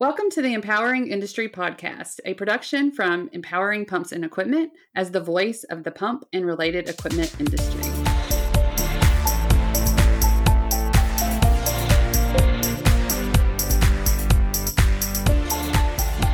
Welcome to the Empowering Industry Podcast, a production from Empowering Pumps and Equipment as the voice of the pump and related equipment industry.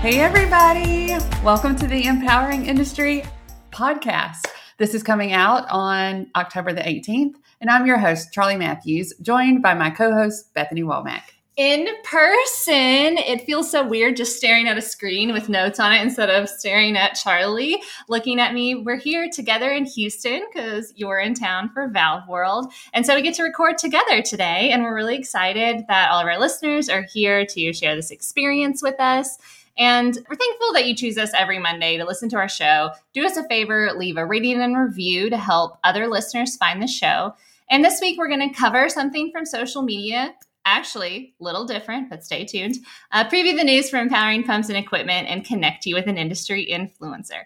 Hey, everybody! Welcome to the Empowering Industry Podcast. This is coming out on October the 18th, and I'm your host, Charlie Matthews, joined by my co host, Bethany Walmack in person. It feels so weird just staring at a screen with notes on it instead of staring at Charlie looking at me. We're here together in Houston because you're in town for Valve World. And so we get to record together today. And we're really excited that all of our listeners are here to share this experience with us. And we're thankful that you choose us every Monday to listen to our show. Do us a favor, leave a rating and review to help other listeners find the show. And this week, we're going to cover something from social media actually a little different, but stay tuned. Uh, preview the news for empowering pumps and equipment and connect you with an industry influencer.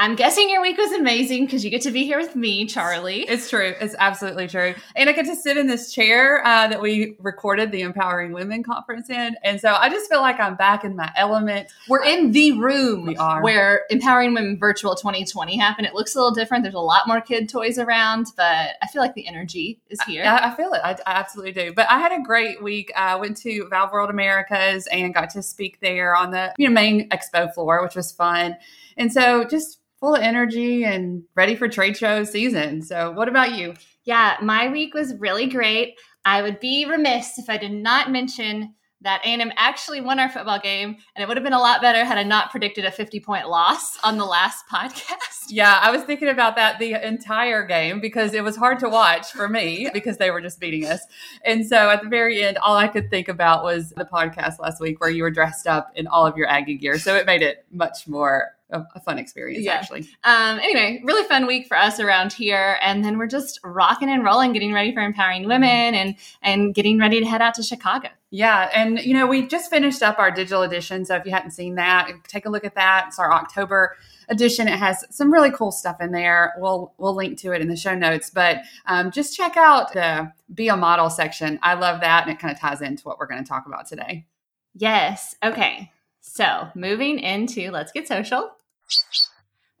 I'm guessing your week was amazing because you get to be here with me, Charlie. It's true. It's absolutely true. And I get to sit in this chair uh, that we recorded the Empowering Women conference in. And so I just feel like I'm back in my element. We're in the room we are. where Empowering Women Virtual 2020 happened. It looks a little different. There's a lot more kid toys around, but I feel like the energy is here. I, I feel it. I, I, absolutely do. But I had a great week. I went to Valve World Americas and got to speak there on the you know, main expo floor, which was fun. And so just full of energy and ready for trade show season. So, what about you? Yeah, my week was really great. I would be remiss if I did not mention that A&M actually won our football game, and it would have been a lot better had I not predicted a 50 point loss on the last podcast. Yeah, I was thinking about that the entire game because it was hard to watch for me because they were just beating us. And so at the very end, all I could think about was the podcast last week where you were dressed up in all of your Aggie gear. So it made it much more a, a fun experience yeah. actually. Um, anyway, really fun week for us around here, and then we're just rocking and rolling, getting ready for empowering women, and and getting ready to head out to Chicago. Yeah, and you know we just finished up our digital edition, so if you hadn't seen that, take a look at that. It's our October edition. It has some really cool stuff in there. We'll we'll link to it in the show notes, but um, just check out the be a model section. I love that, and it kind of ties into what we're going to talk about today. Yes. Okay. So moving into let's get social.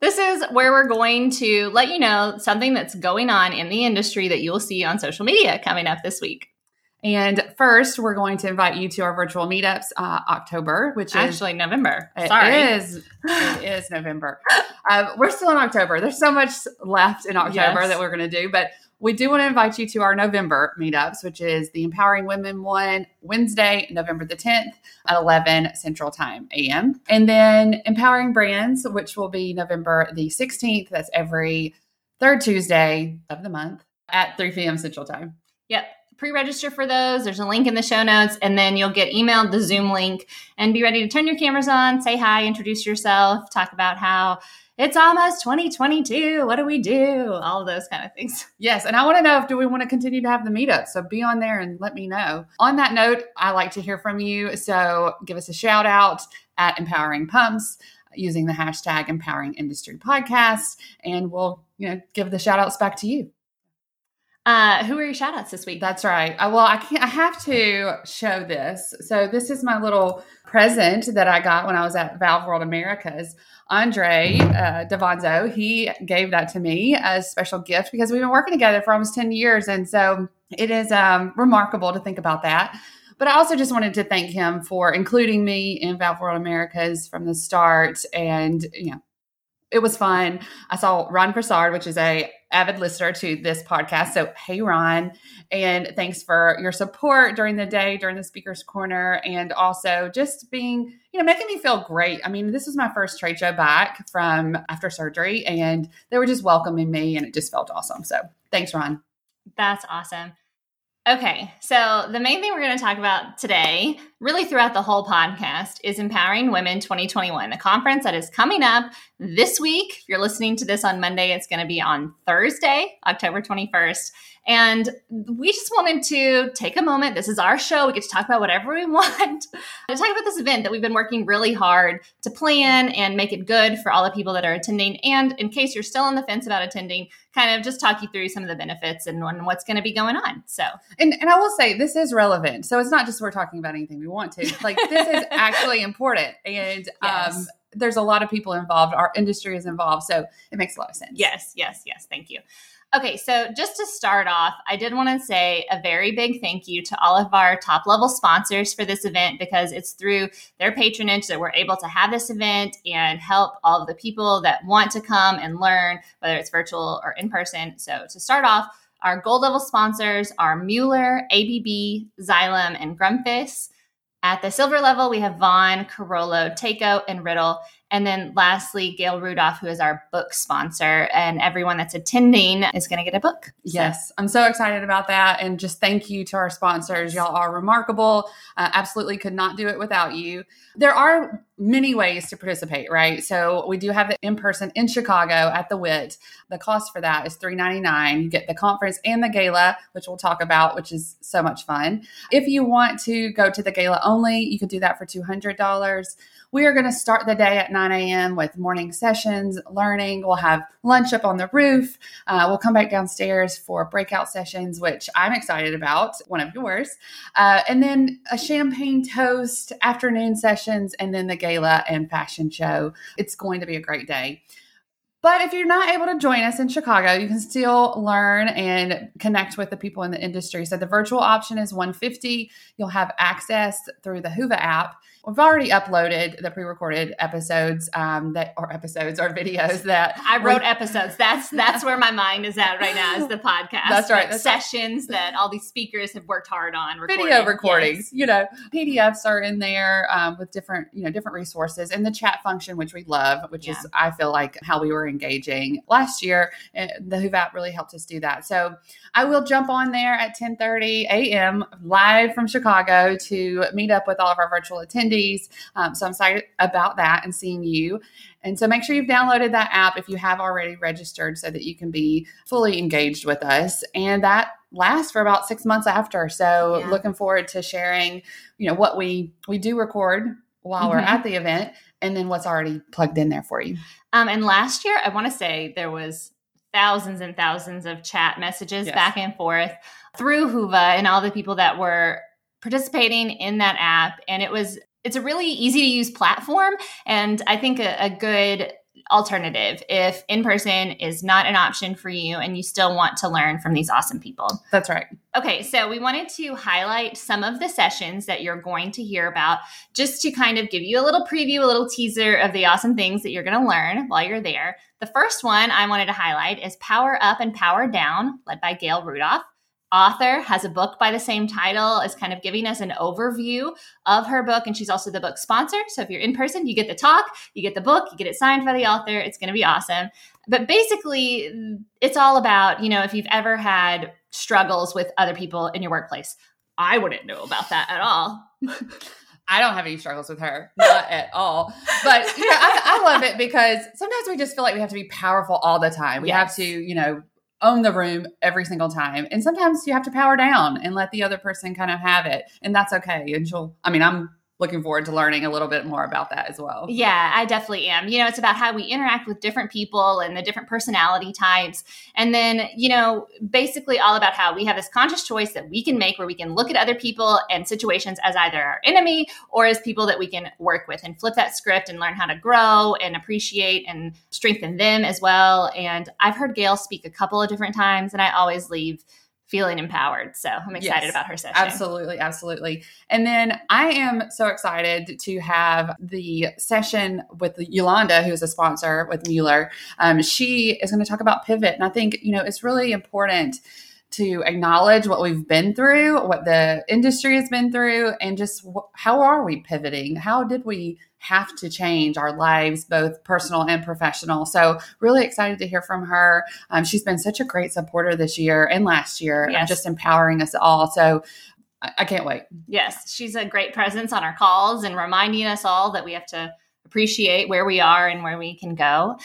This is where we're going to let you know something that's going on in the industry that you will see on social media coming up this week. And first, we're going to invite you to our virtual meetups uh, October, which actually is actually November. Sorry, it is. it is November. Uh, we're still in October. There's so much left in October yes. that we're going to do, but we do want to invite you to our November meetups, which is the Empowering Women one Wednesday, November the 10th at 11 Central Time AM. And then Empowering Brands, which will be November the 16th. That's every third Tuesday of the month at 3 p.m. Central Time. Yep. Pre register for those. There's a link in the show notes, and then you'll get emailed the Zoom link and be ready to turn your cameras on, say hi, introduce yourself, talk about how it's almost 2022. What do we do? All those kind of things. Yes. And I want to know if do we want to continue to have the meetup? So be on there and let me know. On that note, I like to hear from you. So give us a shout out at Empowering Pumps using the hashtag Empowering Industry Podcast, and we'll you know give the shout outs back to you. Uh, who are your shout outs this week? That's right. I, well, I can't. I have to show this. So this is my little present that I got when I was at Valve World Americas. Andre uh, Davanzo, he gave that to me as a special gift because we've been working together for almost 10 years. And so it is um, remarkable to think about that. But I also just wanted to thank him for including me in Valve World Americas from the start. And, you know, it was fun. I saw Ron Prasad, which is a avid listener to this podcast. So, hey, Ron, and thanks for your support during the day, during the speaker's corner, and also just being, you know, making me feel great. I mean, this was my first trade show back from after surgery, and they were just welcoming me, and it just felt awesome. So, thanks, Ron. That's awesome. Okay, so the main thing we're going to talk about today, really throughout the whole podcast, is Empowering Women 2021, the conference that is coming up this week. If you're listening to this on Monday, it's going to be on Thursday, October 21st. And we just wanted to take a moment. This is our show. We get to talk about whatever we want to talk about this event that we've been working really hard to plan and make it good for all the people that are attending. And in case you're still on the fence about attending, kind of just talk you through some of the benefits and what's going to be going on. So, and and I will say this is relevant. So it's not just we're talking about anything we want to. Like this is actually important, and yes. um, there's a lot of people involved. Our industry is involved, so it makes a lot of sense. Yes, yes, yes. Thank you. Okay, so just to start off, I did want to say a very big thank you to all of our top level sponsors for this event because it's through their patronage that we're able to have this event and help all of the people that want to come and learn, whether it's virtual or in person. So, to start off, our gold level sponsors are Mueller, ABB, Xylem, and Grundfos. At the silver level, we have Vaughan, Carollo, Takeo, and Riddle. And then lastly, Gail Rudolph, who is our book sponsor, and everyone that's attending is going to get a book. Yes, I'm so excited about that. And just thank you to our sponsors. Y'all are remarkable. Uh, absolutely could not do it without you. There are many ways to participate, right? So we do have it in person in Chicago at the WIT. The cost for that is $3.99. You get the conference and the gala, which we'll talk about, which is so much fun. If you want to go to the gala only, you could do that for $200. We are going to start the day at 9 a.m. with morning sessions, learning. We'll have lunch up on the roof. Uh, we'll come back downstairs for breakout sessions, which I'm excited about, one of yours. Uh, and then a champagne toast, afternoon sessions, and then the gala and fashion show. It's going to be a great day. But if you're not able to join us in Chicago, you can still learn and connect with the people in the industry. So the virtual option is 150. You'll have access through the Whova app We've already uploaded the pre-recorded episodes um, that or episodes or videos that I wrote we, episodes. That's that's where my mind is at right now is the podcast. That's right. That's sessions right. that all these speakers have worked hard on. Recording. Video recordings. Yes. You know, PDFs are in there um, with different you know different resources and the chat function, which we love, which yeah. is I feel like how we were engaging last year. The Whova app really helped us do that. So I will jump on there at 10:30 a.m. live from Chicago to meet up with all of our virtual attendees um, so I'm excited about that and seeing you. And so make sure you've downloaded that app if you have already registered so that you can be fully engaged with us. And that lasts for about six months after. So yeah. looking forward to sharing, you know, what we we do record while mm-hmm. we're at the event and then what's already plugged in there for you. Um, and last year, I want to say there was thousands and thousands of chat messages yes. back and forth through Whova and all the people that were participating in that app. And it was it's a really easy to use platform and I think a, a good alternative if in person is not an option for you and you still want to learn from these awesome people. That's right. Okay, so we wanted to highlight some of the sessions that you're going to hear about just to kind of give you a little preview, a little teaser of the awesome things that you're going to learn while you're there. The first one I wanted to highlight is Power Up and Power Down, led by Gail Rudolph author has a book by the same title is kind of giving us an overview of her book and she's also the book sponsor so if you're in person you get the talk you get the book you get it signed by the author it's going to be awesome but basically it's all about you know if you've ever had struggles with other people in your workplace i wouldn't know about that at all I don't have any struggles with her, not at all. But you know, I, I, love it because sometimes we just feel like we have to be powerful all the time. We yes. have to, you know, own the room every single time. And sometimes you have to power down and let the other person kind of have it. And that's okay. And she'll, I mean, I'm looking forward to learning a little bit more about that as well. Yeah, I definitely am. You know, it's about how we interact with different people and the different personality types. And then, you know, basically all about how we have this conscious choice that we can make where we can look at other people and situations as either our enemy or as people that we can work with and flip that script and learn how to grow and appreciate and strengthen them as well. And I've heard Gail speak a couple of different times and I always leave feeling empowered. So I'm excited yes, about her session. Absolutely, absolutely. And then I am so excited to have the session with Yolanda, who's a sponsor with Mueller. Um, she is going to talk about pivot, and I think you know it's really important to acknowledge what we've been through, what the industry has been through, and just wh- how are we pivoting? How did we have to change our lives, both personal and professional? So, really excited to hear from her. Um, she's been such a great supporter this year and last year, yes. just empowering us all. So, I-, I can't wait. Yes, she's a great presence on our calls and reminding us all that we have to appreciate where we are and where we can go.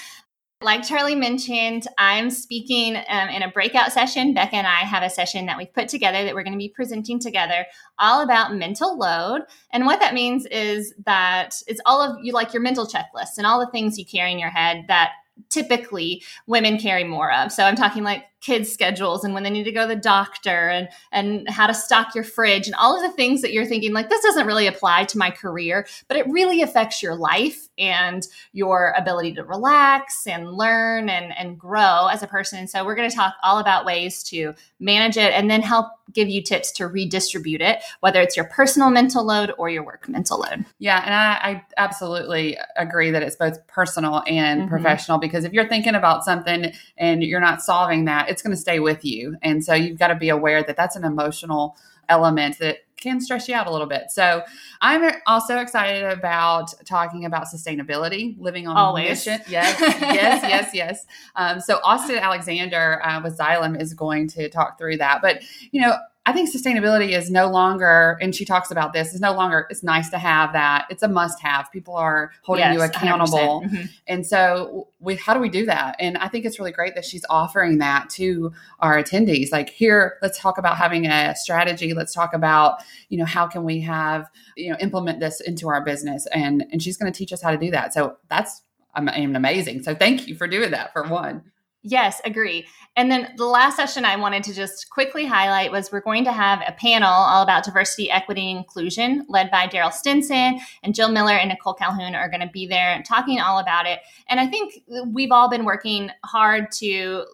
Like Charlie mentioned, I'm speaking um, in a breakout session. Becca and I have a session that we've put together that we're going to be presenting together all about mental load. And what that means is that it's all of you like your mental checklist and all the things you carry in your head that typically women carry more of. So I'm talking like kids' schedules and when they need to go to the doctor and and how to stock your fridge and all of the things that you're thinking like this doesn't really apply to my career, but it really affects your life and your ability to relax and learn and and grow as a person. So we're going to talk all about ways to manage it and then help give you tips to redistribute it, whether it's your personal mental load or your work mental load. Yeah, and I, I absolutely agree that it's both personal and mm-hmm. professional because if you're thinking about something and you're not solving that, it's going to stay with you. And so you've got to be aware that that's an emotional element that can stress you out a little bit. So I'm also excited about talking about sustainability, living on Always. mission. Yes, yes, yes, yes. Um, so Austin Alexander uh, with Xylem is going to talk through that. But you know, I think sustainability is no longer, and she talks about this, is no longer, it's nice to have that. It's a must have. People are holding yes, you accountable. Mm-hmm. And so we, how do we do that? And I think it's really great that she's offering that to our attendees. Like here, let's talk about having a strategy. Let's talk about, you know, how can we have, you know, implement this into our business? And, and she's going to teach us how to do that. So that's, I'm, I'm amazing. So thank you for doing that for one. Yes, agree. And then the last session I wanted to just quickly highlight was we're going to have a panel all about diversity, equity, and inclusion led by Daryl Stinson and Jill Miller and Nicole Calhoun are going to be there talking all about it. And I think we've all been working hard to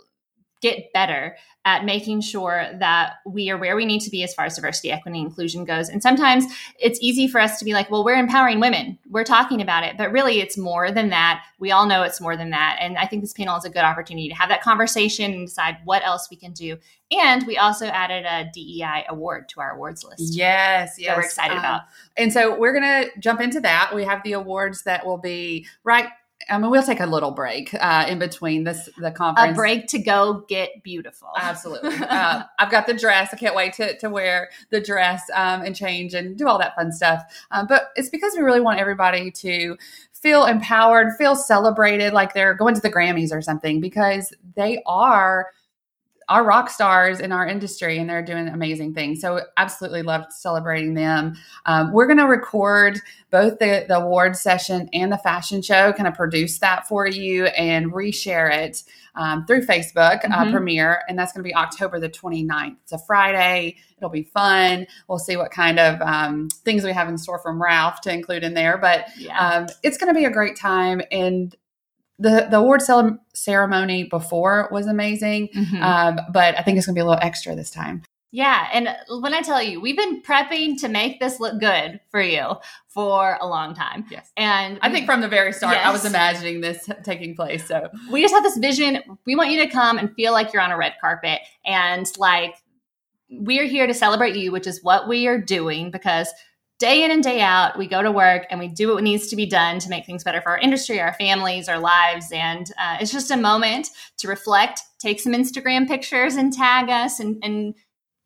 get better at making sure that we are where we need to be as far as diversity, equity, inclusion goes. And sometimes it's easy for us to be like, well, we're empowering women, we're talking about it. But really, it's more than that. We all know it's more than that. And I think this panel is a good opportunity to have that conversation and decide what else we can do. And we also added a DEI award to our awards list. Yes, yes. That we're excited um, about. And so we're going to jump into that. We have the awards that will be right I mean, we'll take a little break uh, in between this the conference. A break to go get beautiful. Absolutely. uh, I've got the dress. I can't wait to to wear the dress um, and change and do all that fun stuff. Um, but it's because we really want everybody to feel empowered, feel celebrated, like they're going to the Grammys or something, because they are our rock stars in our industry and they're doing amazing things. So absolutely loved celebrating them. Um, we're going to record both the, the award session and the fashion show, kind of produce that for you and reshare it um, through Facebook uh, mm-hmm. uh, premiere. And that's going to be October the 29th. It's a Friday. It'll be fun. We'll see what kind of um, things we have in store from Ralph to include in there. But yeah. Um, it's going to be a great time. And the the award ceremony before was amazing, mm-hmm. um, but I think it's going to be a little extra this time. Yeah, and when I tell you, we've been prepping to make this look good for you for a long time. Yes, and I think from the very start, yes. I was imagining this taking place. So we just have this vision. We want you to come and feel like you're on a red carpet, and like we're here to celebrate you, which is what we are doing because day in and day out, we go to work and we do what needs to be done to make things better for our industry, our families, our lives. And uh, it's just a moment to reflect, take some Instagram pictures and tag us and, and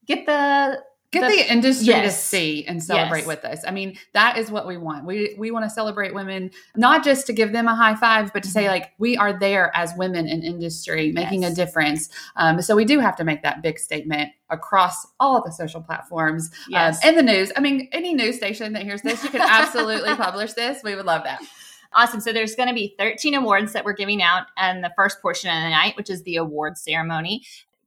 get the get the, the industry yes. to see and celebrate yes. with us. I mean, that is what we want. We we want to celebrate women, not just to give them a high five, but to say mm-hmm. like we are there as women in industry making yes. a difference. Um, so we do have to make that big statement across all of the social platforms um, yes. um, and the news. I mean, any news station that hears this, you can absolutely publish this. We would love that. Awesome. So there's going to be 13 awards that we're giving out in the first portion of the night, which is the award ceremony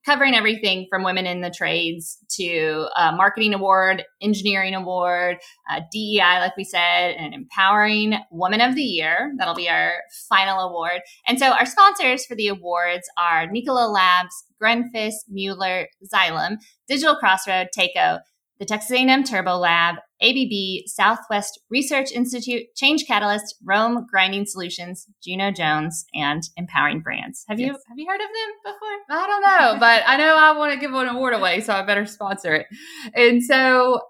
covering everything from women in the trades to a marketing award, engineering award, uh, DEI, like we said, and empowering woman of the year. That'll be our final award. And so our sponsors for the awards are Nikola Labs, Grundfos, Mueller, Xylem, Digital Crossroad, Takeo, the Texas A&M Turbo Lab, ABB, Southwest Research Institute, Change Catalyst, Rome Grinding Solutions, Juno Jones, and Empowering Brands. Have yes. you have you heard of them before? I don't know, but I know I want to give an award away, so I better sponsor it. And so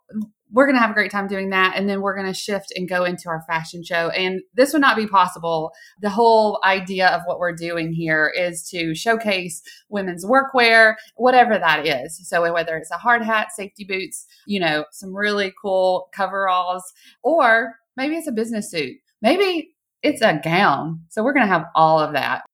we're going to have a great time doing that. And then we're going to shift and go into our fashion show. And this would not be possible. The whole idea of what we're doing here is to showcase women's workwear, whatever that is. So whether it's a hard hat, safety boots, you know, some really cool coveralls, or maybe it's a business suit. Maybe it's a gown. So we're going to have all of that.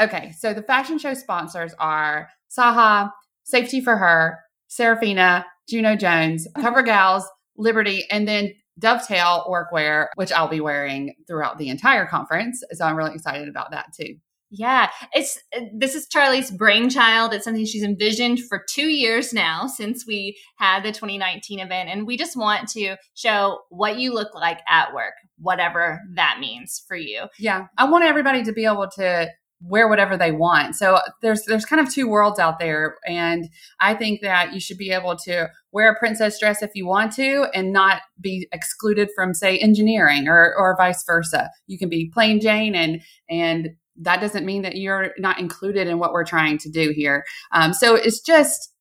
Okay. So the fashion show sponsors are Saha, Safety for Her, Serafina, Juno Jones, Cover Gals, Liberty, and then Dovetail Workwear, which I'll be wearing throughout the entire conference. So I'm really excited about that too. Yeah, it's uh, this is Charlie's brainchild. It's something she's envisioned for 2 years now since we had the 2019 event and we just want to show what you look like at work, whatever that means for you. Yeah. I want everybody to be able to wear whatever they want. So there's there's kind of two worlds out there and I think that you should be able to wear a princess dress if you want to and not be excluded from say engineering or or vice versa. You can be plain Jane and and that doesn't mean that you're not included in what we're trying to do here. Um, so it's just,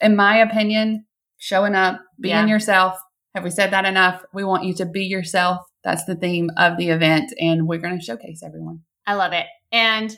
in my opinion, showing up, being yeah. yourself. Have we said that enough? We want you to be yourself. That's the theme of the event, and we're going to showcase everyone. I love it. And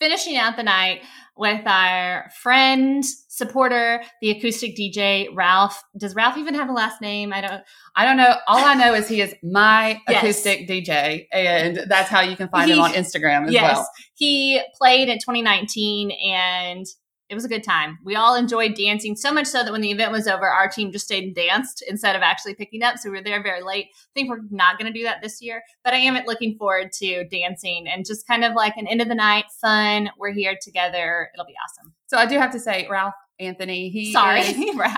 finishing out the night with our friend, supporter, the acoustic DJ Ralph. Does Ralph even have a last name? I don't. I don't know. All I know is he is my yes. acoustic DJ, and that's how you can find he, him on Instagram as yes. well. He played in 2019, and it was a good time. We all enjoyed dancing so much so that when the event was over, our team just stayed and danced instead of actually picking up. So we were there very late. I think we're not going to do that this year, but I am looking forward to dancing and just kind of like an end of the night fun. We're here together. It'll be awesome. So I do have to say, Ralph Anthony. He Sorry, is,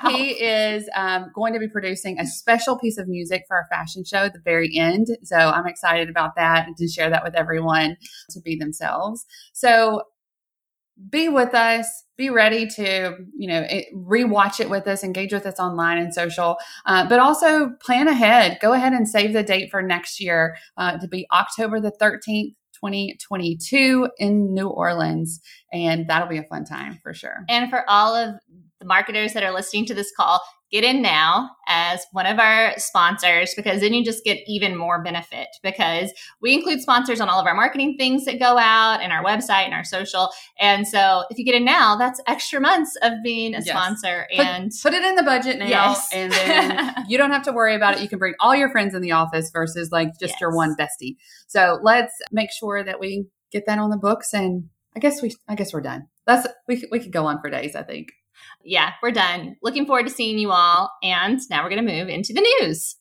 he is um, going to be producing a special piece of music for our fashion show at the very end. So I'm excited about that and to share that with everyone to be themselves. So be with us be ready to you know rewatch it with us engage with us online and social uh, but also plan ahead. Go ahead and save the date for next year uh, to be october the 13th 2022 in new orleans and that'll be a fun time for sure. And for all of the marketers that are listening to this call get in now as one of our sponsors because then you just get even more benefit because we include sponsors on all of our marketing things that go out and our website and our social. And so if you get in now, that's extra months of being a yes. sponsor and put, put, it in the budget now yes. and then you don't have to worry about it. You can bring all your friends in the office versus like just yes. your one bestie. So let's make sure that we get that on the books and I guess we I guess we're done. That's we we could go on for days, I think yeah, we're done. Looking forward to seeing you all. And now we're going to move into the news.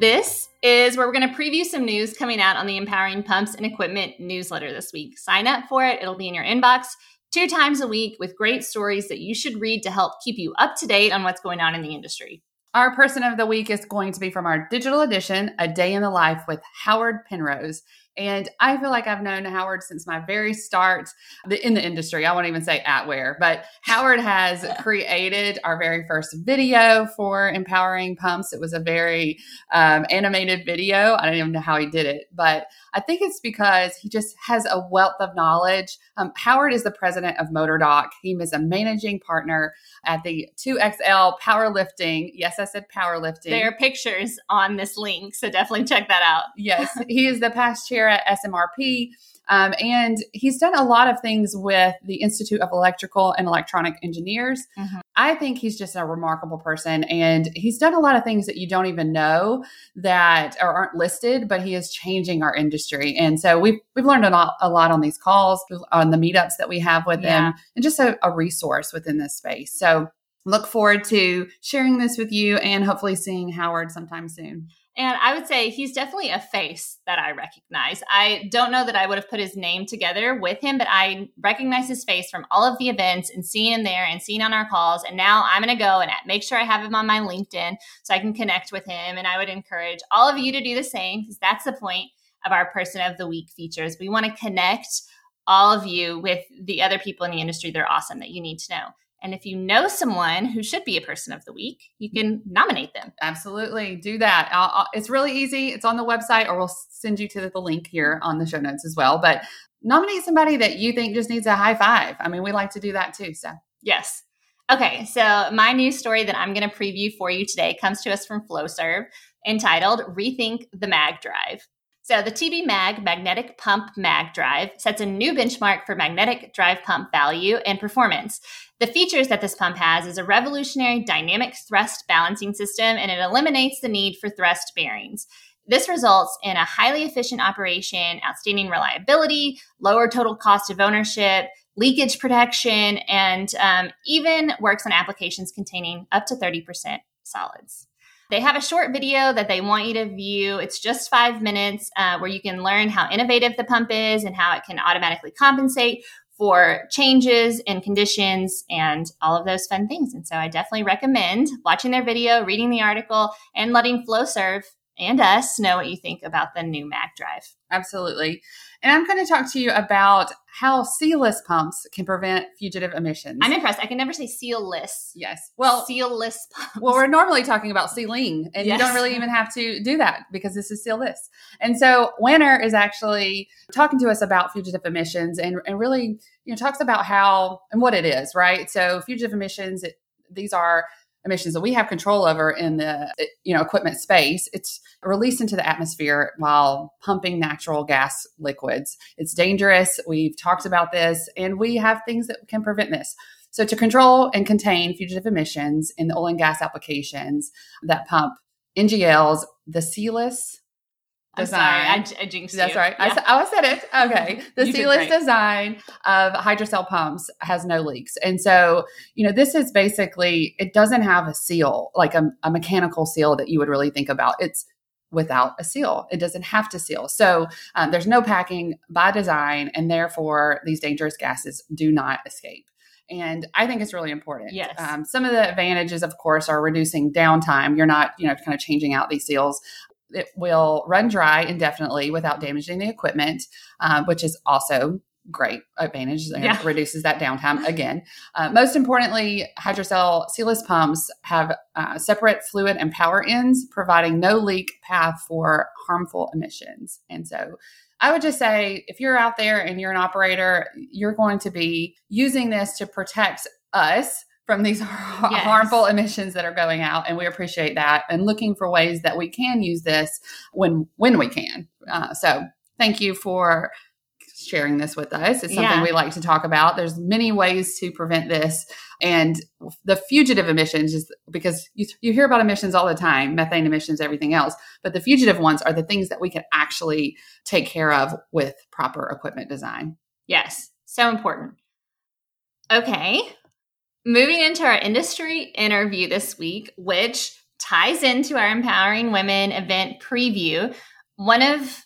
This is where we're going to preview some news coming out on the Empowering Pumps and Equipment newsletter this week. Sign up for it, it'll be in your inbox two times a week with great stories that you should read to help keep you up to date on what's going on in the industry. Our person of the week is going to be from our digital edition, A Day in the Life with Howard Penrose. And I feel like I've known Howard since my very start in the industry. I won't even say at where, but Howard has created our very first video for empowering pumps. It was a very um, animated video. I don't even know how he did it, but I think it's because he just has a wealth of knowledge. Um, Howard is the president of MotorDoc. He is a managing partner at the 2XL Powerlifting. Yes, I said powerlifting. There are pictures on this link, so definitely check that out. yes, he is the past chair at SMRP. Um, and he's done a lot of things with the Institute of Electrical and Electronic Engineers. Mm-hmm. I think he's just a remarkable person. And he's done a lot of things that you don't even know that or aren't listed, but he is changing our industry. And so we've, we've learned a lot, a lot on these calls, on the meetups that we have with yeah. him, and just a, a resource within this space. So look forward to sharing this with you and hopefully seeing Howard sometime soon. And I would say he's definitely a face that I recognize. I don't know that I would have put his name together with him, but I recognize his face from all of the events and seeing him there and seeing on our calls. And now I'm going to go and make sure I have him on my LinkedIn so I can connect with him. And I would encourage all of you to do the same because that's the point of our Person of the Week features. We want to connect all of you with the other people in the industry that are awesome that you need to know. And if you know someone who should be a person of the week, you can nominate them. Absolutely. Do that. I'll, I'll, it's really easy. It's on the website, or we'll send you to the, link here on the show notes as well. But nominate somebody that you think just needs a high five. I mean, we like to do that too. So, yes. Okay. So, my news story that I'm going to preview for you today comes to us from Flowserve entitled Rethink the Mag Drive. So, the TB Mag magnetic pump mag drive sets a new benchmark for magnetic drive pump value and performance. The features that this pump has is a revolutionary dynamic thrust balancing system, and it eliminates the need for thrust bearings. This results in a highly efficient operation, outstanding reliability, lower total cost of ownership, leakage protection, and um, even works on applications containing up to 30% solids. They have a short video that they want you to view. It's just five minutes uh, where you can learn how innovative the pump is and how it can automatically compensate for changes in conditions and all of those fun things. And so I definitely recommend watching their video, reading the article, and letting Flowserve and us know what you think about the new Mag Drive. Absolutely. And I'm going to talk to you about how sealless pumps can prevent fugitive emissions. I'm impressed. I can never say sealless. Yes. Well, sealless pumps. Well, we're normally talking about sealing, and yes. you don't really even have to do that because this is sealless. And so Wanner is actually talking to us about fugitive emissions and, and really, you know, talks about how and what it is, right? So fugitive emissions, it, these are emissions that we have control over in the you know equipment space it's released into the atmosphere while pumping natural gas liquids. It's dangerous. We've talked about this and we have things that can prevent this. So to control and contain fugitive emissions in the oil and gas applications that pump ngls the sealless I'm sorry, I, I jinxed That's you. right. Yeah. I, I, said it. Okay. The sealless design of Hydra-Cell pumps has no leaks. And so, you know, this is basically, it doesn't have a seal, like a, a mechanical seal that you would really think about. It's without a seal. It doesn't have to seal. So um, there's no packing by design, and therefore these dangerous gases do not escape. And I think it's really important. Yes. Um, some of the advantages, of course, are reducing downtime. You're not, you know, kind of changing out these seals it will run dry indefinitely without damaging the equipment, uh, which is also great advantage and yeah. reduces that downtime again. Uh, most importantly, Hydra-Cell sealless pumps have uh, separate fluid and power ends, providing no leak path for harmful emissions. And so I would just say if you're out there and you're an operator, you're going to be using this to protect us from these yes. harmful emissions that are going out and we appreciate that and looking for ways that we can use this when when we can. Uh, so thank you for sharing this with us. It's something yeah. we like to talk about. There's many ways to prevent this and the fugitive emissions is because you, you hear about emissions all the time methane emissions everything else but the fugitive ones are the things that we can actually take care of with proper equipment design. Yes. So important. Okay Moving into our industry interview this week, which ties into our Empowering Women event preview. One of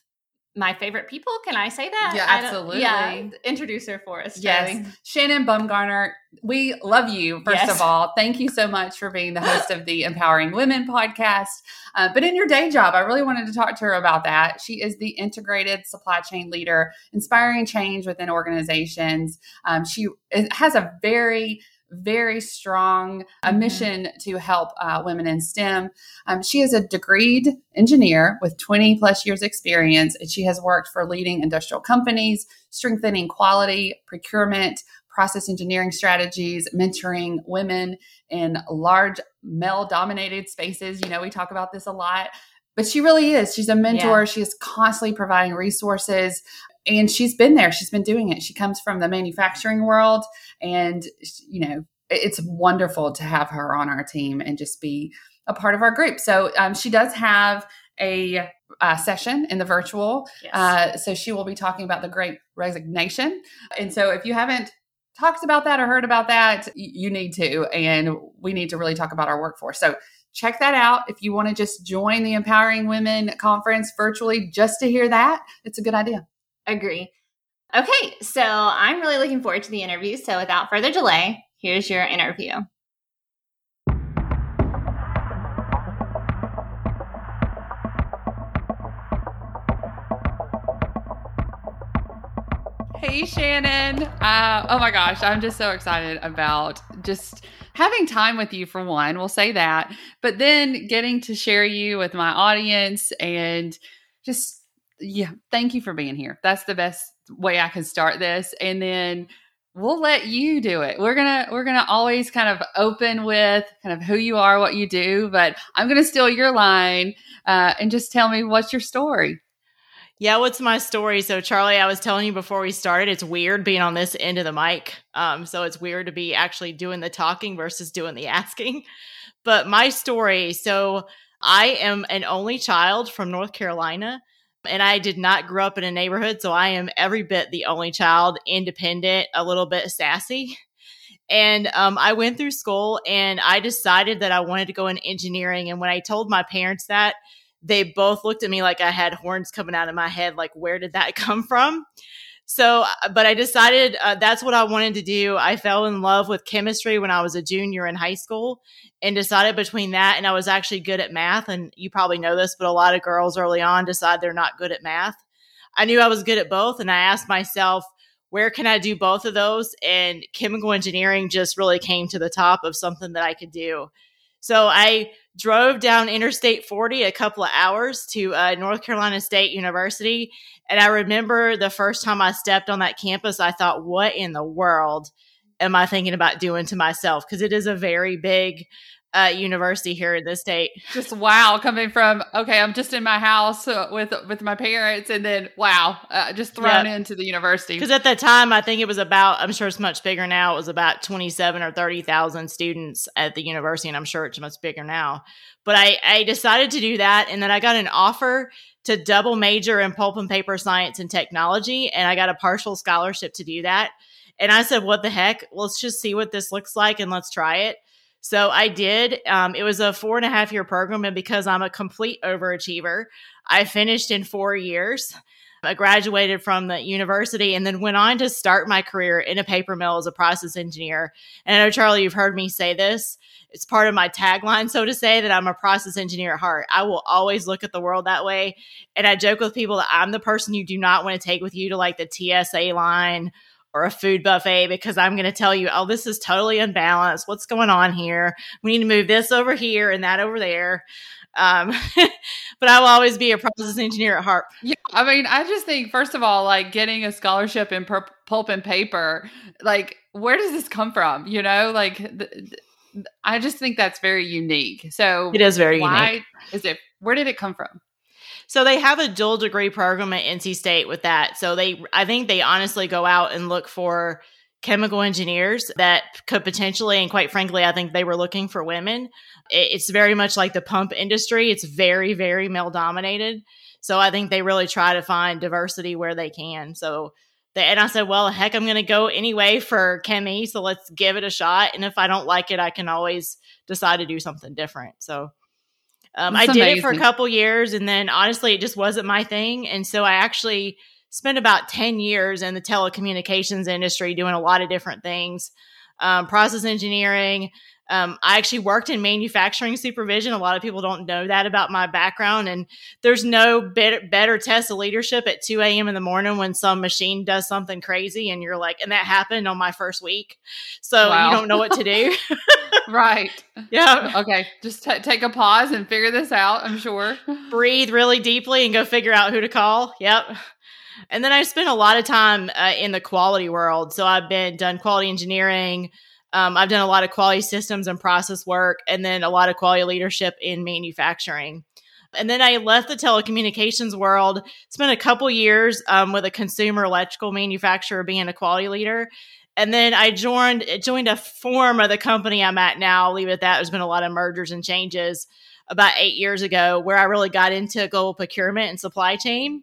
my favorite people. Can I say that? Yeah, absolutely. Yeah, introduce her for us. Yes, Shannon Bumgarner. We love you. First yes. of all, thank you so much for being the host of the Empowering Women podcast. Uh, but in your day job, I really wanted to talk to her about that. She is the integrated supply chain leader, inspiring change within organizations. Um, she has a very very strong a mm-hmm. mission to help uh, women in STEM. Um, she is a degreed engineer with 20 plus years experience. And she has worked for leading industrial companies, strengthening quality, procurement, process engineering strategies, mentoring women in large male dominated spaces. You know, we talk about this a lot. But she really is. She's a mentor. Yeah. She is constantly providing resources and she's been there. She's been doing it. She comes from the manufacturing world and you know it's wonderful to have her on our team and just be a part of our group. So um, she does have a uh, session in the virtual. Yes. uh, so she will be talking about the great resignation. And so if you haven't talked about that or heard about that you need to and we need to really talk about our workforce. So check that out. If you want to just join the empowering women conference virtually just to hear that it's a good idea Agree. Okay, so I'm really looking forward to the interview. So without further delay, here's your interview. Hey, Shannon. Uh, oh my gosh, I'm just so excited about just having time with you for one. We'll say that, but then getting to share you with my audience and just yeah, thank you for being here. That's the best way I can start this. And then we'll let you do it. We're going to we're going to always kind of open with kind of who you are, what you do, but I'm going to steal your line uh, and just tell me what's your story. Yeah, what's my story? So, Charlie, I was telling you before we started, it's weird being on this end of the mic. Um, so it's weird to be actually doing the talking versus doing the asking. But my story, so I am an only child from North Carolina and I did not grow up in a neighborhood, so I am every bit the only child, independent, a little bit sassy. And um, I went through school and I decided that I wanted to go in engineering. And when I told my parents that, they both looked at me like I had horns coming out of my head. Like, where did that come from? So, uh, but I decided uh, that's what I wanted to do. I fell in love with chemistry when I was a junior in high school and decided between that and I was actually good at math. And you probably know this, but a lot of girls early on decide they're not good at math. I knew I was good at both. And I asked myself, where can I do both of those? And chemical engineering just really came to the top of something that I could do. So I drove down Interstate 40 a couple of hours to uh, North Carolina State University. And I remember the first time I stepped on that campus, I thought, what in the world am I thinking about doing to myself? Because it is a very big uh, university here in the state. Just wow, coming from okay, I'm just in my house with with my parents, and then wow, uh, just thrown yep. into the university. Because at that time, I think it was about. I'm sure it's much bigger now. It was about 27 or 30 thousand students at the university, and I'm sure it's much bigger now. But I, I decided to do that, and then I got an offer to double major in pulp and paper science and technology, and I got a partial scholarship to do that. And I said, "What the heck? Let's just see what this looks like, and let's try it." So I did. Um, it was a four and a half year program. And because I'm a complete overachiever, I finished in four years. I graduated from the university and then went on to start my career in a paper mill as a process engineer. And I know, Charlie, you've heard me say this. It's part of my tagline, so to say, that I'm a process engineer at heart. I will always look at the world that way. And I joke with people that I'm the person you do not want to take with you to like the TSA line or a food buffet because I'm going to tell you, oh, this is totally unbalanced. What's going on here? We need to move this over here and that over there. Um, but I will always be a process engineer at heart. Yeah, I mean, I just think first of all, like getting a scholarship in per- pulp and paper, like where does this come from? You know, like th- th- I just think that's very unique. So it is very why unique. Is it? Where did it come from? So they have a dual degree program at NC State with that. So they, I think they honestly go out and look for chemical engineers that could potentially, and quite frankly, I think they were looking for women. It's very much like the pump industry. It's very, very male dominated. So I think they really try to find diversity where they can. So and I said, well, heck, I'm going to go anyway for chemi. So let's give it a shot. And if I don't like it, I can always decide to do something different. So um, I did amazing. it for a couple years, and then honestly, it just wasn't my thing. And so I actually spent about 10 years in the telecommunications industry doing a lot of different things um, process engineering, um, I actually worked in manufacturing supervision. A lot of people don't know that about my background. And there's no better, better test of leadership at 2 a.m. in the morning when some machine does something crazy and you're like, and that happened on my first week. So wow. you don't know what to do. right. Yeah. Okay. Just t- take a pause and figure this out, I'm sure. Breathe really deeply and go figure out who to call. Yep. And then I spent a lot of time uh, in the quality world. So I've been done quality engineering, um, I've done a lot of quality systems and process work, and then a lot of quality leadership in manufacturing. And then I left the telecommunications world, spent a couple years um, with a consumer electrical manufacturer being a quality leader. And then I joined joined a form of the company I'm at now. I'll leave it at that. There's been a lot of mergers and changes about eight years ago where I really got into global procurement and supply chain.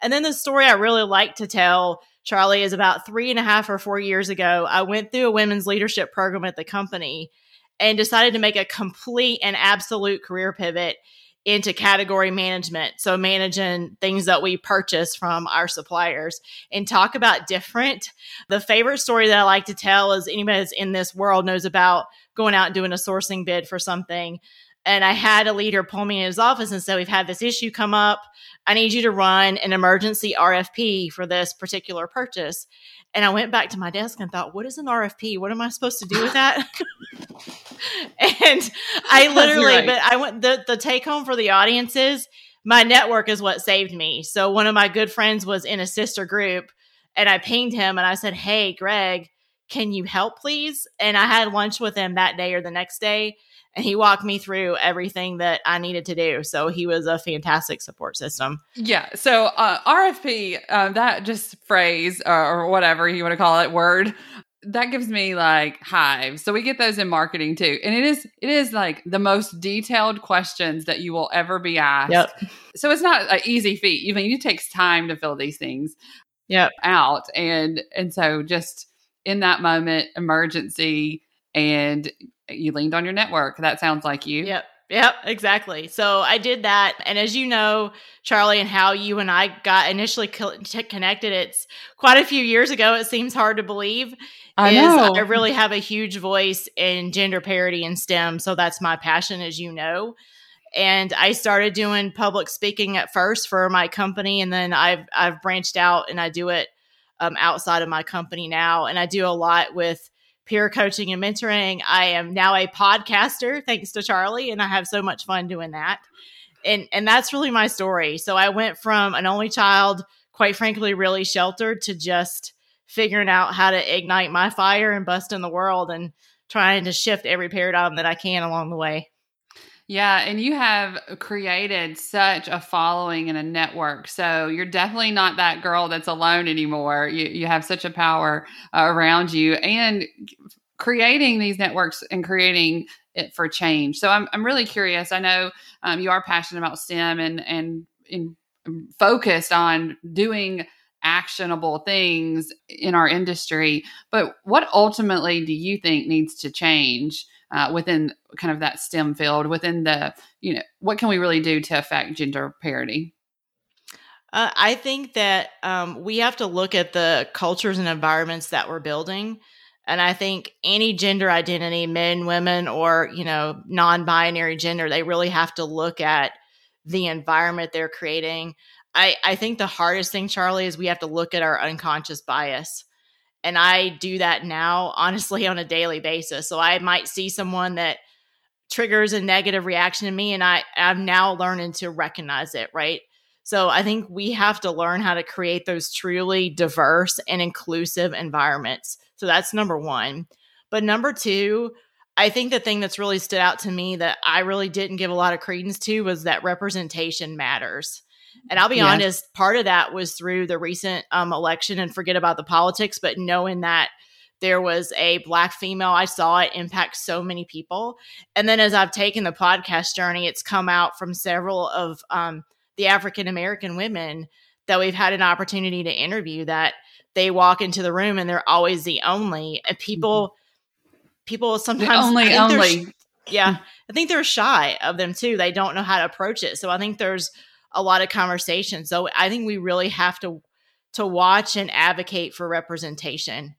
And then the story I really like to tell Charlie, is about three and a half or four years ago. I went through a women's leadership program at the company and decided to make a complete and absolute career pivot into category management. So, managing things that we purchase from our suppliers and talk about different. The favorite story that I like to tell is anybody that's in this world knows about going out and doing a sourcing bid for something. And I had a leader pull me in his office and said, We've had this issue come up. I need you to run an emergency RFP for this particular purchase. And I went back to my desk and thought, what is an RFP? What am I supposed to do with that? and I literally, right. but I went, the, the take home for the audience is my network is what saved me. So one of my good friends was in a sister group and I pinged him and I said, Hey, Greg, can you help please? And I had lunch with him that day or the next day and he walked me through everything that I needed to do. So he was a fantastic support system. Yeah. So uh, RFP, uh, that just phrase uh, or whatever you want to call it, word that gives me like hives. So we get those in marketing too, and it is it is like the most detailed questions that you will ever be asked. Yep. So it's not an easy feat. Even it takes time to fill these things. Yep. out and and so just in that moment, emergency, and you leaned on your network. That sounds like you. Yep. Yep, exactly. So I did that. And as you know, Charlie, and how you and I got initially co- connected, it's quite a few years ago. It seems hard to believe. I know. I really have a huge voice in gender parity in STEM. So that's my passion, as you know. And I started doing public speaking at first for my company. And then I've, I've branched out and I do it um, outside of my company now. And I do a lot with peer coaching and mentoring. I am now a podcaster thanks to Charlie and I have so much fun doing that. And and that's really my story. So I went from an only child, quite frankly really sheltered to just figuring out how to ignite my fire and bust in the world and trying to shift every paradigm that I can along the way. Yeah, and you have created such a following and a network. So you're definitely not that girl that's alone anymore. You you have such a power uh, around you and creating these networks and creating it for change. So I'm I'm really curious. I know um, you are passionate about STEM and and focused on doing actionable things in our industry. But what ultimately do you think needs to change uh, within kind of that STEM field, within the, you know, what can we really do to affect gender parity? Uh, I think that um, we have to look at the cultures and environments that we're building. And I think any gender identity, men, women, or, you know, non binary gender, they really have to look at the environment they're creating. I, I think the hardest thing, Charlie, is we have to look at our unconscious bias. And I do that now, honestly, on a daily basis. So I might see someone that triggers a negative reaction in me, and I, I'm now learning to recognize it, right? So I think we have to learn how to create those truly diverse and inclusive environments. So that's number one. But number two, I think the thing that's really stood out to me that I really didn't give a lot of credence to was that representation matters. And I'll be yeah. honest, part of that was through the recent um, election and forget about the politics, but knowing that there was a black female, I saw it impact so many people. And then as I've taken the podcast journey, it's come out from several of um, the African American women that we've had an opportunity to interview that they walk into the room and they're always the only and people mm-hmm. people sometimes the only only yeah i think they're shy of them too they don't know how to approach it so i think there's a lot of conversations. So I think we really have to to watch and advocate for representation.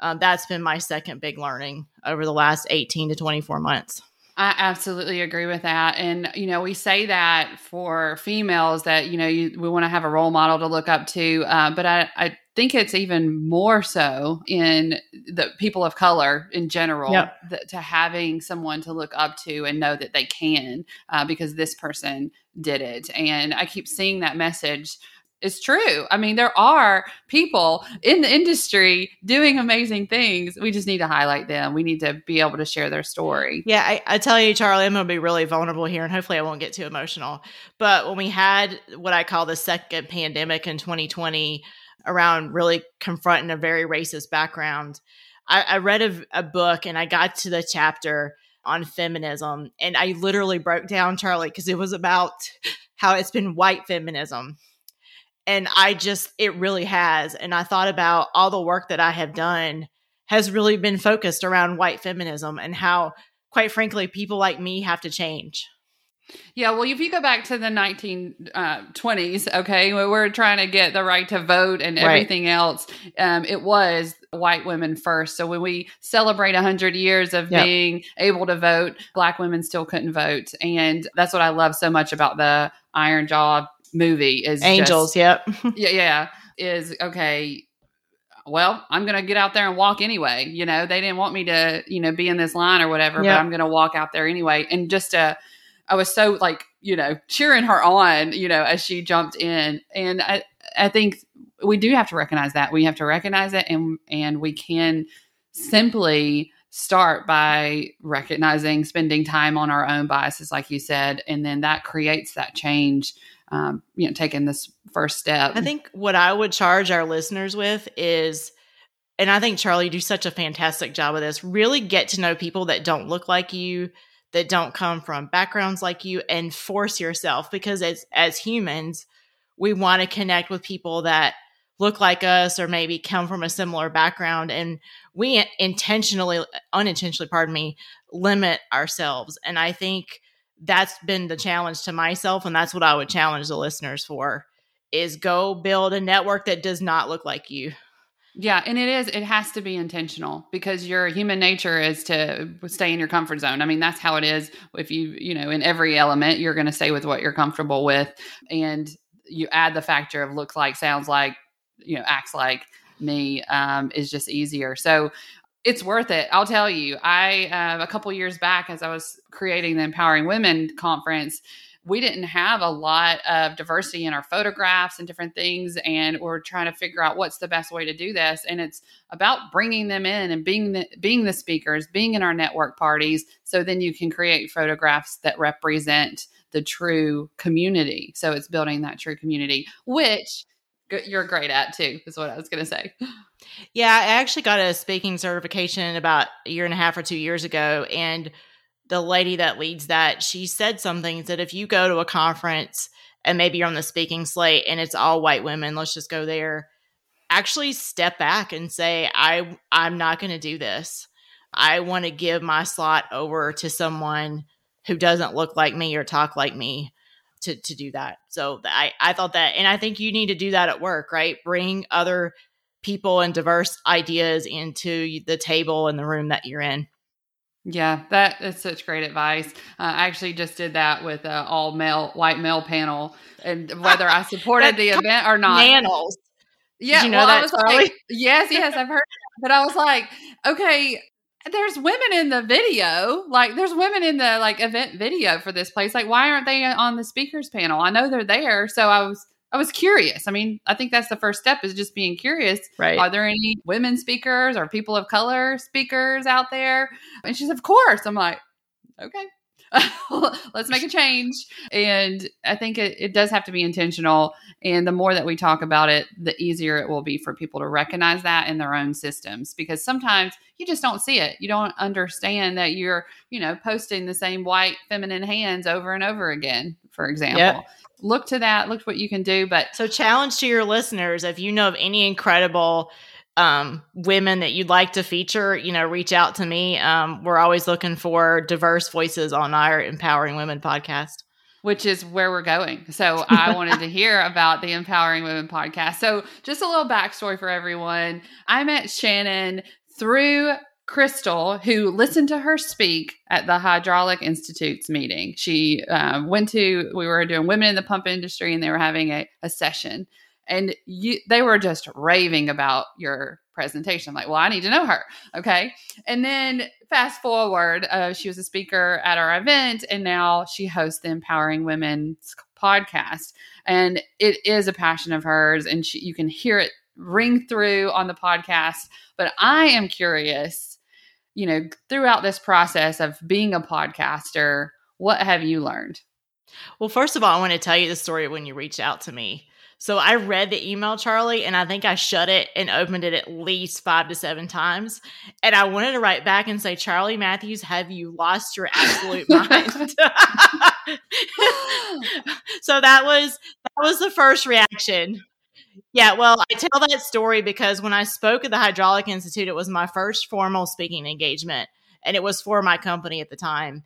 Um, that's been my second big learning over the last 18 to 24 months. I absolutely agree with that. And, you know, we say that for females that, you know, you, we want to have a role model to look up to. Uh, but I, I think it's even more so in the people of color in general yep. the, to having someone to look up to and know that they can uh, because this person did it. And I keep seeing that message It's true. I mean, there are people in the industry doing amazing things. We just need to highlight them. We need to be able to share their story. Yeah, I, I tell you, Charlie, I'm going to be really vulnerable here, and hopefully, I won't get too emotional. But when we had what I call the second pandemic in 2020, around really confronting a very racist background, I, I read a, a book and I got to the chapter on feminism, and I literally broke down Charlie because it was about how it's been white feminism and I just, it really has. And I thought about all the work that I have done has really been focused around white feminism and how, quite frankly, people like me have to change. Yeah, well, if you go back to the 1920s, uh, okay, we we're trying to get the right to vote and everything right. else, um, it was white women first. So when we celebrate 100 years of yep. being able to vote, black women still couldn't vote. And that's what I love so much about the Iron Jaw movie is Angels, just, yep. yeah, yeah. Is okay, well, I'm going to get out there and walk anyway. You know, they didn't want me to, you know, be in this line or whatever, yep. but I'm going to walk out there anyway. And just, uh, I was so like, you know, cheering her on, you know, as she jumped in. And I, I think we do have to recognize that. We have to recognize it and, and we can simply start by recognizing spending time on our own biases, like you said. And then that creates that change um, you know taking this first step i think what i would charge our listeners with is and i think charlie do such a fantastic job of this really get to know people that don't look like you that don't come from backgrounds like you and force yourself because as as humans we want to connect with people that look like us or maybe come from a similar background and we intentionally unintentionally pardon me limit ourselves. And i think that's been the challenge to myself and that's what i would challenge the listeners for is go build a network that does not look like you yeah, and it is. It has to be intentional because your human nature is to stay in your comfort zone. I mean, that's how it is. If you, you know, in every element, you're going to stay with what you're comfortable with, and you add the factor of looks like, sounds like, you know, acts like me um, is just easier. So it's worth it. I'll tell you. I uh, a couple years back, as I was creating the Empowering Women conference, we didn't have a lot of diversity in our photographs and different things and we're trying to figure out what's the best way to do this and it's about bringing them in and being the, being the speakers being in our network parties so then you can create photographs that represent the true community. So it's building that true community which you're great at too is what i was going to say. Yeah i actually got a speaking certification about a year and a half or two years ago and the lady that leads that, she said something that if you go to a conference and maybe you're on the speaking slate and it's all white women, let's just go there. Actually step back and say, I I'm not gonna do this. I want to give my slot over to someone who doesn't look like me or talk like me to to do that. So I I thought that and I think you need to do that at work, right? Bring other people and diverse ideas into the table and the room that you're in. Yeah, that is such great advice. Uh, I actually just did that with an all male, white male panel, and whether I supported the event or not. Panels. Yeah, you know well, that, I was Charlie? like, yes, yes, I've heard, that. but I was like, okay, there's women in the video, like there's women in the like event video for this place. Like, why aren't they on the speakers panel? I know they're there, so I was I was curious. I mean, I think that's the first step is just being curious. Right. Are there any women speakers or people of color speakers out there? And she's, Of course. I'm like, okay. Let's make a change. And I think it, it does have to be intentional. And the more that we talk about it, the easier it will be for people to recognize that in their own systems because sometimes you just don't see it. You don't understand that you're, you know, posting the same white feminine hands over and over again, for example. Yep look to that look what you can do but so challenge to your listeners if you know of any incredible um, women that you'd like to feature you know reach out to me um, we're always looking for diverse voices on our empowering women podcast which is where we're going. So I wanted to hear about the Empowering Women podcast. So just a little backstory for everyone. I met Shannon through Crystal, who listened to her speak at the Hydraulic Institute's meeting. She um, went to, we were doing women in the pump industry and they were having a, a session. And you, they were just raving about your presentation. Like, well, I need to know her. Okay. And then fast forward, uh, she was a speaker at our event and now she hosts the Empowering Women's podcast. And it is a passion of hers. And she, you can hear it ring through on the podcast. But I am curious you know, throughout this process of being a podcaster, what have you learned? Well, first of all, I want to tell you the story when you reached out to me. So I read the email, Charlie, and I think I shut it and opened it at least five to seven times. And I wanted to write back and say, Charlie Matthews, have you lost your absolute mind? so that was that was the first reaction. Yeah, well, I tell that story because when I spoke at the Hydraulic Institute, it was my first formal speaking engagement, and it was for my company at the time.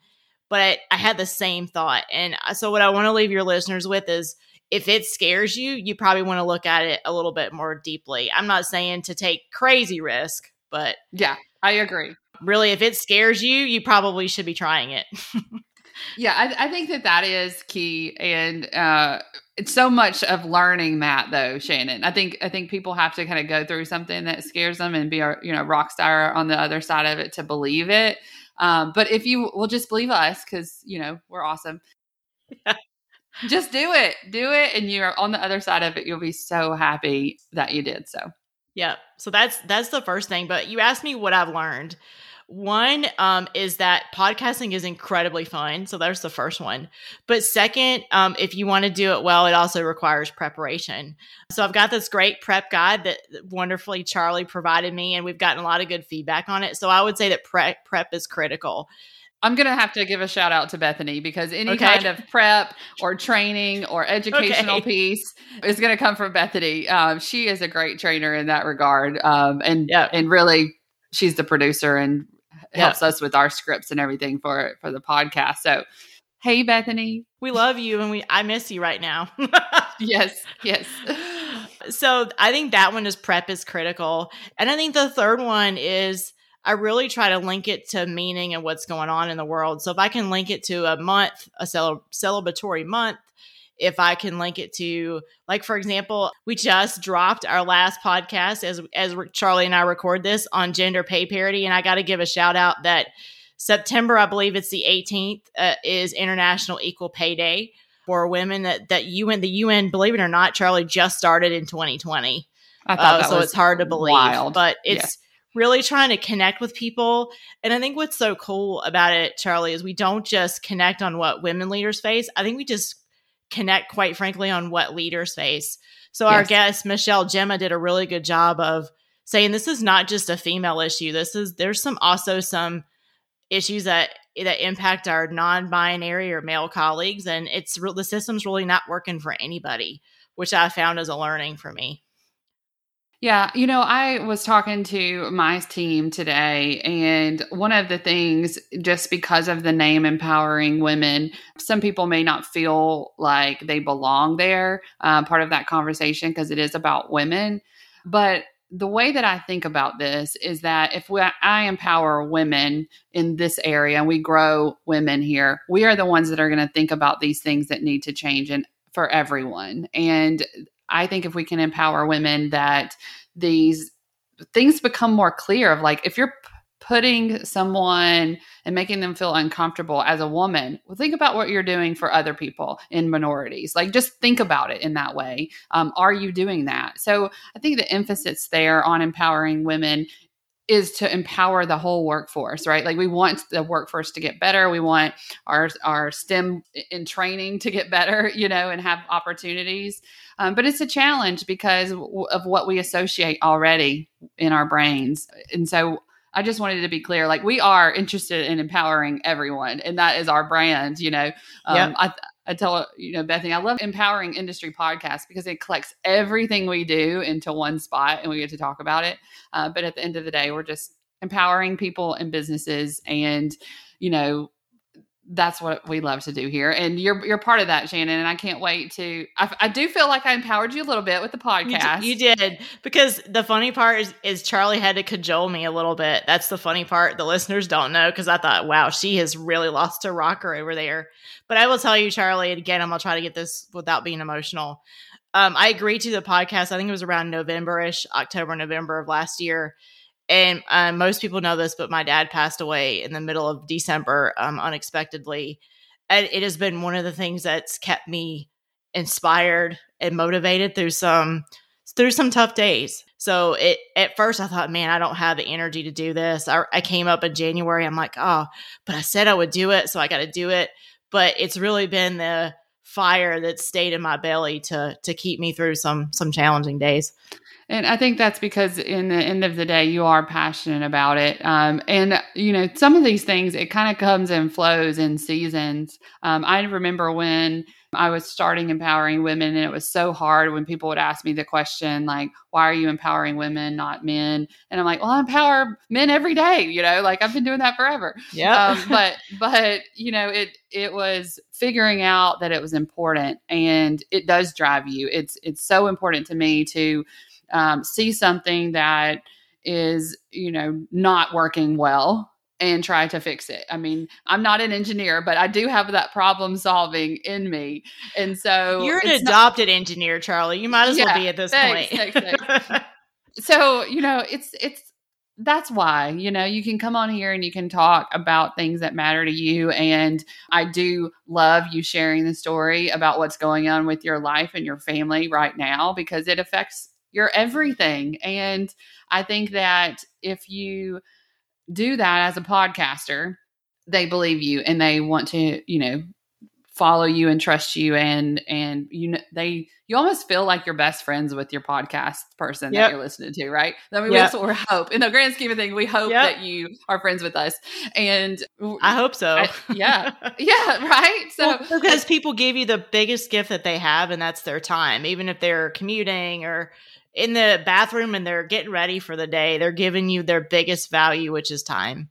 But I, I had the same thought. And so, what I want to leave your listeners with is if it scares you, you probably want to look at it a little bit more deeply. I'm not saying to take crazy risk, but yeah, I agree. Really, if it scares you, you probably should be trying it. yeah, I, I, think that that is key. And, uh, it's so much of learning that though shannon. I think i think people have to kind of go through something that scares them and be a you know rock star on the other side of it to believe it. Um, but if you will just believe us because you know we're awesome. Yeah. just do it. Do it and you're on the other side of it. You'll be so happy that you did so. Yeah so that's that's the first thing but you asked me what i've learned one um, is that podcasting is incredibly fun. So there's the first one. But second, um, if you want to do it well, it also requires preparation. So I've got this great prep guide that wonderfully Charlie provided me, and we've gotten a lot of good feedback on it. So I would say that prep, prep is critical. I'm gonna have to give a shout out to Bethany because any Okay. kind of prep or training or educational Okay. piece is gonna come from Bethany. Um, she is a great trainer in that regard, um, and Yeah. and really, she's the producer and Yeah. helps us with our scripts and everything for for the podcast. So, hey, Bethany. We love you and we I miss you right now. Yes, yes. so I think that one is prep is critical. And I think the third one is I really try to link it to meaning and what's going on in the world. So if I can link it to a month, a cel- celebratory month, if I can link it to, like for example, we just dropped our last podcast as as Charlie and I record this on gender pay parity, and I got to give a shout out that September, I believe it's the 18th, uh, is International Equal Pay Day for women. That that UN, the UN, believe it or not, Charlie just started in 2020. I thought Uh, that so was it's hard to believe, wild. but it's Yes. really trying to connect with people. And I think what's so cool about it, Charlie, is we don't just connect on what women leaders face. I think we just connect, quite frankly, on what leaders face. So our guest Michelle Gemma did a really good job of saying this is not just a female issue. This is there's some also some issues that that impact our non-binary or male colleagues, and it's. The system's really not working for anybody, which I found as a learning for me. Yeah, you know, I was talking to my team today, and one of the things, just because of the name empowering women, some people may not feel like they belong there, uh, part of that conversation, because it is about women. But the way that I think about this is that if we, I empower women in this area and we grow women here, we are the ones that are going to think about these things that need to change and for everyone. And I think if we can empower women that these things become more clear of like if you're putting someone and making them feel uncomfortable as a woman well think about what you're doing for other people in minorities. Like just think about it in that way. Um, are you doing that? So i think the emphasis there on empowering women is to empower the whole workforce right? Like we want the workforce to get better. We want our our stem in training to get better you know and have opportunities. Um, but it's a challenge because of what we associate already in our brains. And so i just wanted to be clear like we are interested in empowering everyone and that is our brand you know? Um, Yep. I, I tell you know Bethany, I love empowering industry podcasts because it collects everything we do into one spot and we get to talk about it. Uh, but at the end of the day, we're just empowering people and businesses, and you know that's what we love to do here. And you're you're part of that, Shannon. And I can't wait to. I, I do feel like I empowered you a little bit with the You, podcast. d- you did because the funny part is, is Charlie had to cajole me a little bit. That's the funny part. The listeners don't know because I thought, wow, she has really lost her rocker over there. But I will tell you, Charlie, and again, I'm gonna try to get this without being emotional. Um, I agreed to the podcast. I think it was around November-ish, October, November of last year. And uh, most people know this, but my dad passed away in the middle of December um, unexpectedly. And it has been one of the things that's kept me inspired and motivated through some through some tough days. So it at first I thought, man, I don't have the energy to do this. I, I came up in January. I'm like, oh, but I said I would do it, so I got to do it. But it's really been the fire that stayed in my belly to to keep me through some some challenging days. And I think that's because in the end of the day, you are passionate about it. Um, and, you know, some of these things, it kind of comes and flows in seasons. Um, I remember when I was starting empowering women, and it was so hard when people would ask me the question, like, why are you empowering women, not men? And I'm like, well, I empower men every day, you know, like I've been doing that forever Yeah. um, but but you know it it was figuring out that it was important and it does drive you it's it's so important to me to um, see something that is you know not working well and try to fix it i mean i'm not an engineer but i do have that problem solving in me and so You're an it's not- adopted engineer, Charlie. You might as well be at this thanks, point. thanks, so you know it's it's that's why you know you can come on here and you can talk about things that matter to you and i do love you sharing the story about what's going on with your life and your family right now because it affects your everything and i think that if you do that as a podcaster they believe you and they want to you know follow you and trust you and and you know they you almost feel like you're best friends with your podcast person Yep. that you're listening to right i mean Yep. that's what we hope in the grand scheme of things we hope Yep. that you are friends with us and I hope so. I- yeah. yeah right so Well, because people give you the biggest gift that they have, and that's their time. Even if they're commuting or in the bathroom and they're getting ready for the day, they're giving you their biggest value, which is time.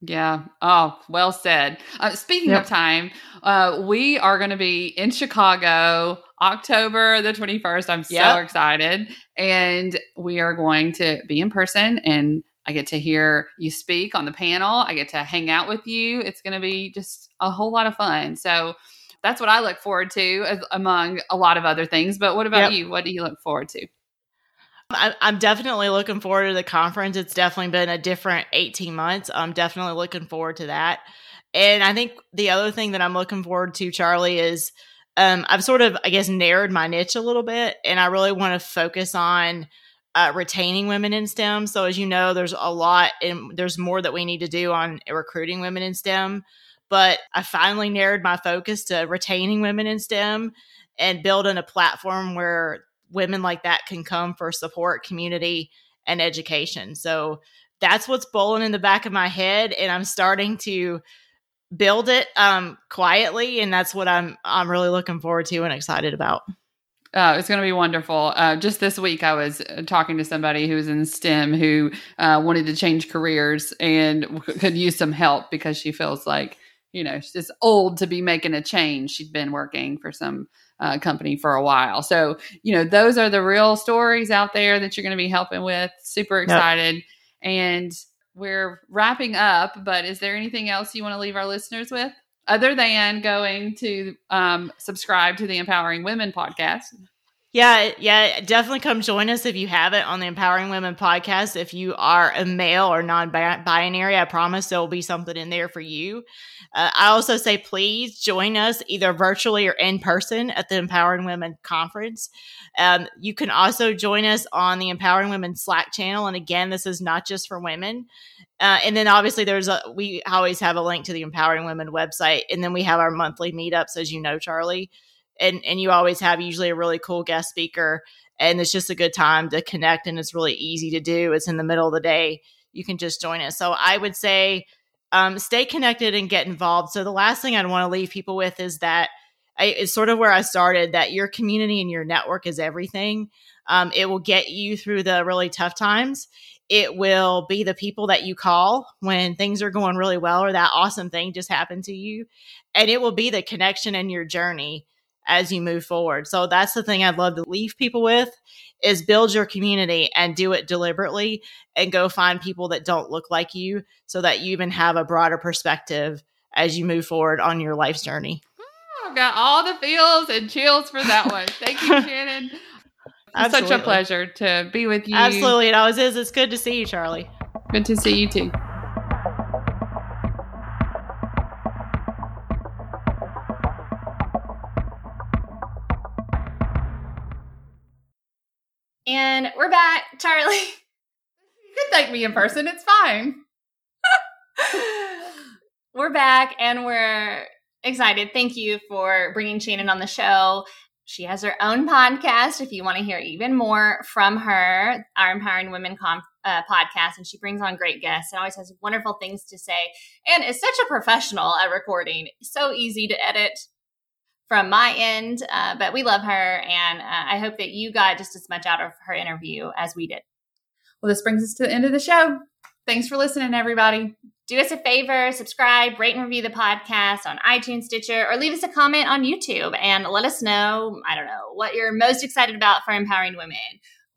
Yeah. Oh, well said. Uh, speaking Yep. of time, uh, we are going to be in Chicago October the 21st. I'm so Yep. excited. And we are going to be in person and I get to hear you speak on the panel. I get to hang out with you. It's going to be just a whole lot of fun. So that's what I look forward to as, among a lot of other things. But what about Yep. you? What do you look forward to? I'm definitely looking forward to the conference. It's definitely been a different 18 months. I'm definitely looking forward to that. And I think the other thing that I'm looking forward to, Charlie, is um, I've sort of, I guess, narrowed my niche a little bit, and I really want to focus on uh, retaining women in STEM. So, as you know, there's a lot, and there's more that we need to do on recruiting women in STEM. But I finally narrowed my focus to retaining women in STEM and building a platform where women like that can come for support, community, and education. So that's what's bowling in the back of my head, and I'm starting to build it um, quietly, and that's what I'm I'm really looking forward to and excited about. Uh, it's going to be wonderful. Uh, just this week, I was uh, talking to somebody who was in STEM who uh, wanted to change careers and could use some help because she feels like, you know, she's old to be making a change. She'd been working for some uh, company for a while. So, you know, those are the real stories out there that you're going to be helping with. Super excited. And we're wrapping up, but is there anything else you want to leave our listeners with? Other than going to um, subscribe to the Empowering Women podcast. Yeah, yeah, definitely come join us if you haven't on the Empowering Women podcast. If you are a male or non binary, I promise there will be something in there for you. Uh, I also say please join us either virtually or in person at the Empowering Women conference. Um, you can also join us on the Empowering Women Slack channel. And again, this is not just for women. Uh, and then obviously there's a we always have a link to the Empowering Women website, and then we have our monthly meetups, as you know, Charlie and and you always have usually a really cool guest speaker and it's just a good time to connect and it's really easy to do. It's in the middle of the day you can just join us so i would say um, stay connected and get involved. So the last thing i'd want to leave people with is that I, it's sort of where i started that your community and your network is everything. Um, it will get you through the really tough times. It will be the people that you call when things are going really well or that awesome thing just happened to you and it will be the connection in your journey as you move forward. So that's the thing I'd love to leave people with is build your community and do it deliberately and go find people that don't look like you so that you even have a broader perspective as you move forward on your life's journey. I've got all the feels and chills for that one. Thank you, Shannon. It's such a pleasure to be with you. Absolutely. It always is. It's good to see you, Charlie. Good to see you too. And we're back, Charlie. You can thank me in person. It's fine. we're back and we're excited. Thank you for bringing Shannon on the show. She has her own podcast. If you want to hear even more from her, our Empowering Women com- uh, podcast, and she brings on great guests and always has wonderful things to say. And is such a professional at recording. So easy to edit from my end, uh, but we love her, and uh, I hope that you got just as much out of her interview as we did. Well, this brings us to the end of the show. Thanks for listening, everybody. do us a favor, subscribe, rate and review the podcast on iTunes, Stitcher, or leave us a comment on YouTube and let us know, I don't know, what you're most excited about for empowering women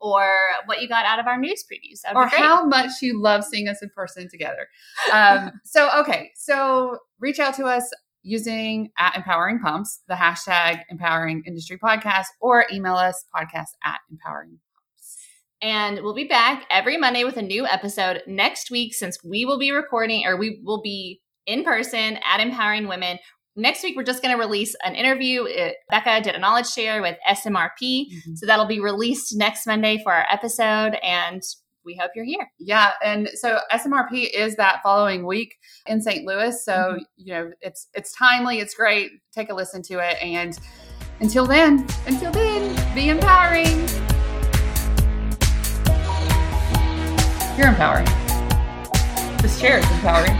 or what you got out of our news previews. Or how much you love seeing us in person together. Um, so, okay, so reach out to us using at Empowering Pumps, the hashtag Empowering Industry Podcast, or email us podcast at Empowering Pumps. and we'll be back every Monday with a new episode next week since we will be recording or we will be in person at Empowering Women. Next week, we're just going to release an interview. It, Becca did a knowledge share with SMRP. Mm-hmm. So that'll be released next Monday for our episode. And we hope you're here. Yeah, and so SMRP is that following week in St. Louis. So mm-hmm. you know it's it's timely, it's great. Take a listen to it, and until then, until then, be empowering. You're empowering. This chair is empowering.